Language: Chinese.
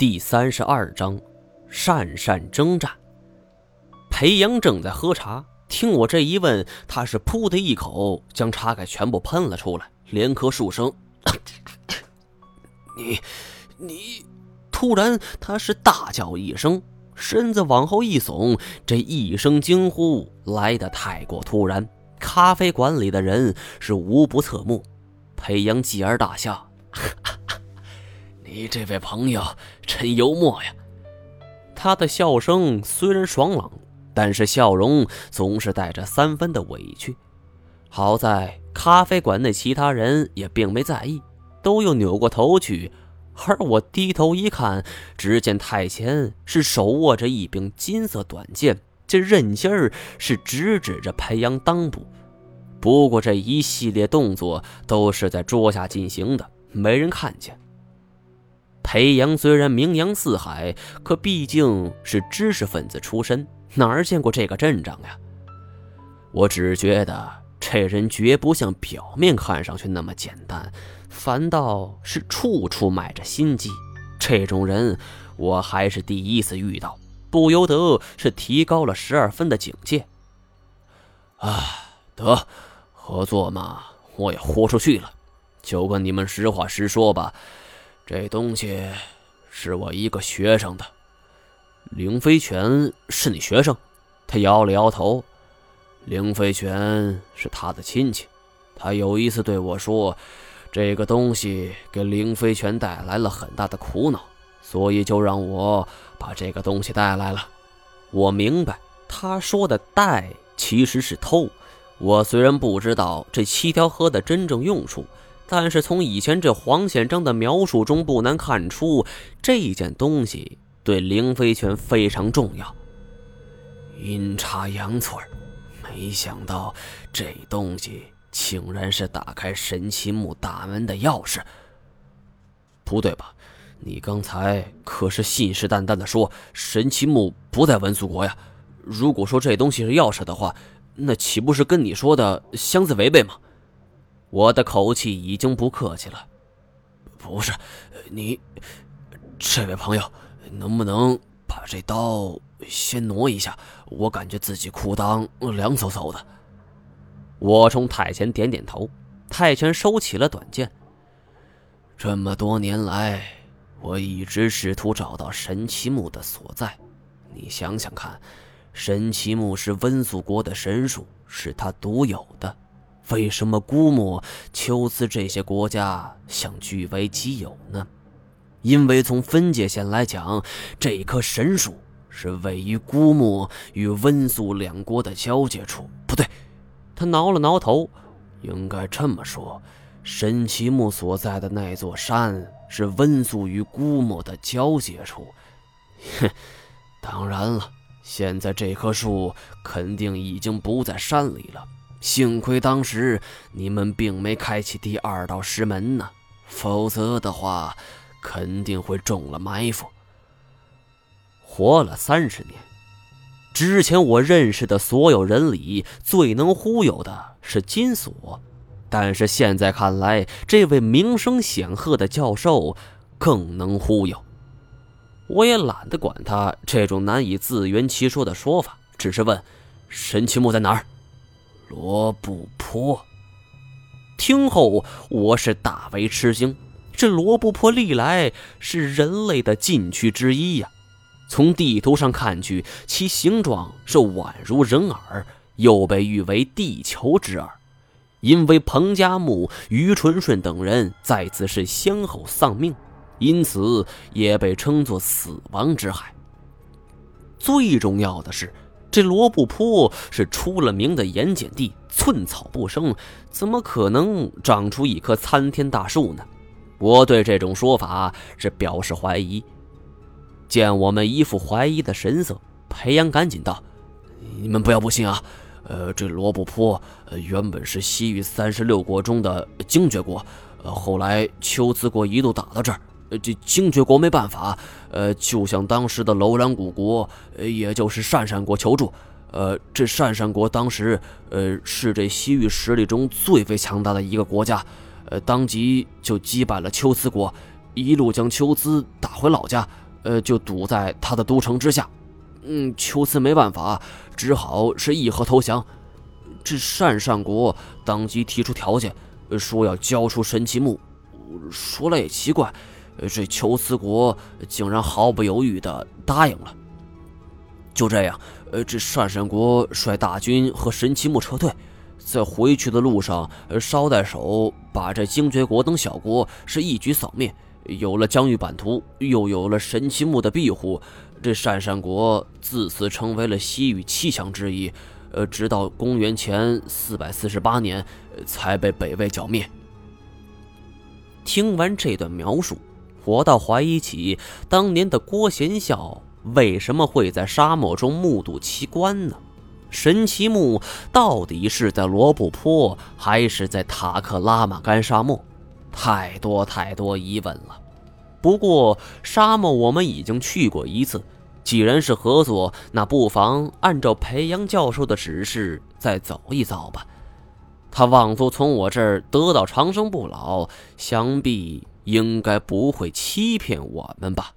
第三十二章，善善征战。裴阳正在喝茶，听我这一问，他是噗的一口将茶给全部喷了出来，连咳数声。你，你！突然，他是大叫一声，身子往后一耸，这一声惊呼来得太过突然，咖啡馆里的人是无不侧目。裴阳继而大笑。你这位朋友真幽默呀！他的笑声虽然爽朗，但是笑容总是带着三分的委屈。好在咖啡馆内其他人也并没在意，都又扭过头去。而我低头一看，只见太前是手握着一柄金色短剑，这刃尖儿是直指着裴阳裆部。不过这一系列动作都是在桌下进行的，没人看见。裴阳虽然名扬四海，可毕竟是知识分子出身，哪儿见过这个阵仗呀？我只觉得这人绝不像表面看上去那么简单，反倒是处处埋着心机。这种人我还是第一次遇到，不由得是提高了十二分的警戒。啊，得，合作嘛，我也豁出去了，就跟你们实话实说吧。这东西是我一个学生的，凌飞泉是你学生？他摇了摇头。凌飞泉是他的亲戚，他有一次对我说，这个东西给凌飞泉带来了很大的苦恼，所以就让我把这个东西带来了。我明白他说的带其实是偷。我虽然不知道这七条河的真正用处。但是从以前这黄显章的描述中，不难看出这件东西对凌飞泉非常重要。阴差阳错，没想到这东西竟然是打开神奇墓大门的钥匙。不对吧？你刚才可是信誓旦旦的说神奇墓不在文苏国呀？如果说这东西是钥匙的话，那岂不是跟你说的相似违背吗？我的口气已经不客气了，不是你，这位朋友，能不能把这刀先挪一下？我感觉自己裤裆凉飕飕的。我冲太前点点头，太前收起了短剑。这么多年来，我一直试图找到神奇木的所在。你想想看，神奇木是温宿国的神树，是他独有的。为什么姑墨、秋瓷这些国家想据为己有呢？因为从分界线来讲，这棵神树是位于姑墨与温宿两国的交界处。不对，他挠了挠头，应该这么说：神奇木所在的那座山是温宿与姑墨的交界处。哼，当然了，现在这棵树肯定已经不在山里了。幸亏当时你们并没开启第二道石门呢，否则的话肯定会中了埋伏。活了三十年，之前我认识的所有人里最能忽悠的是金锁，但是现在看来，这位名声显赫的教授更能忽悠。我也懒得管他这种难以自圆其说的说法，只是问：神奇木在哪儿？罗布泊。听后，我是大为吃惊。这罗布泊历来是人类的禁区之一呀。从地图上看去，其形状是宛如人耳，又被誉为地球之耳。因为彭加木、于纯顺等人在此是先后丧命，因此也被称作死亡之海。最重要的是。这罗布泊是出了名的盐碱地，寸草不生，怎么可能长出一棵参天大树呢？我对这种说法是表示怀疑。见我们一副怀疑的神色，裴阳赶紧道：“你们不要不信啊！呃，这罗布泊原本是西域三十六国中的精绝国，呃，后来秋兹国一度打到这儿。”呃，这精绝国没办法，呃，就向当时的楼兰古国，呃，也就是鄯善国求助。呃，这鄯善国当时，呃，是这西域实力中最为强大的一个国家，呃，当即就击败了秋兹国，一路将秋兹打回老家。呃，就堵在他的都城之下。嗯，秋兹没办法，只好是议和投降。这单善国当即提出条件，说要交出神奇木。说来也奇怪，这秋瓷国竟然毫不犹豫地答应了。就这样，呃，这单善国率大军和神奇木撤退，在回去的路上，捎带手把这精绝国等小国是一举扫灭。有了疆域版图，又有了神奇木的庇护，这单善国自此成为了西域七强之一。呃，直到公元前四百四十八年，才被北魏剿灭。听完这段描述，我倒怀疑起当年的郭贤孝为什么会在沙漠中目睹奇观呢？神奇木到底是在罗布泊，还是在塔克拉玛干沙漠？太多太多疑问了。不过沙漠我们已经去过一次。既然是合作，那不妨按照裴阳教授的指示再走一遭吧。他妄图从我这儿得到长生不老，想必应该不会欺骗我们吧。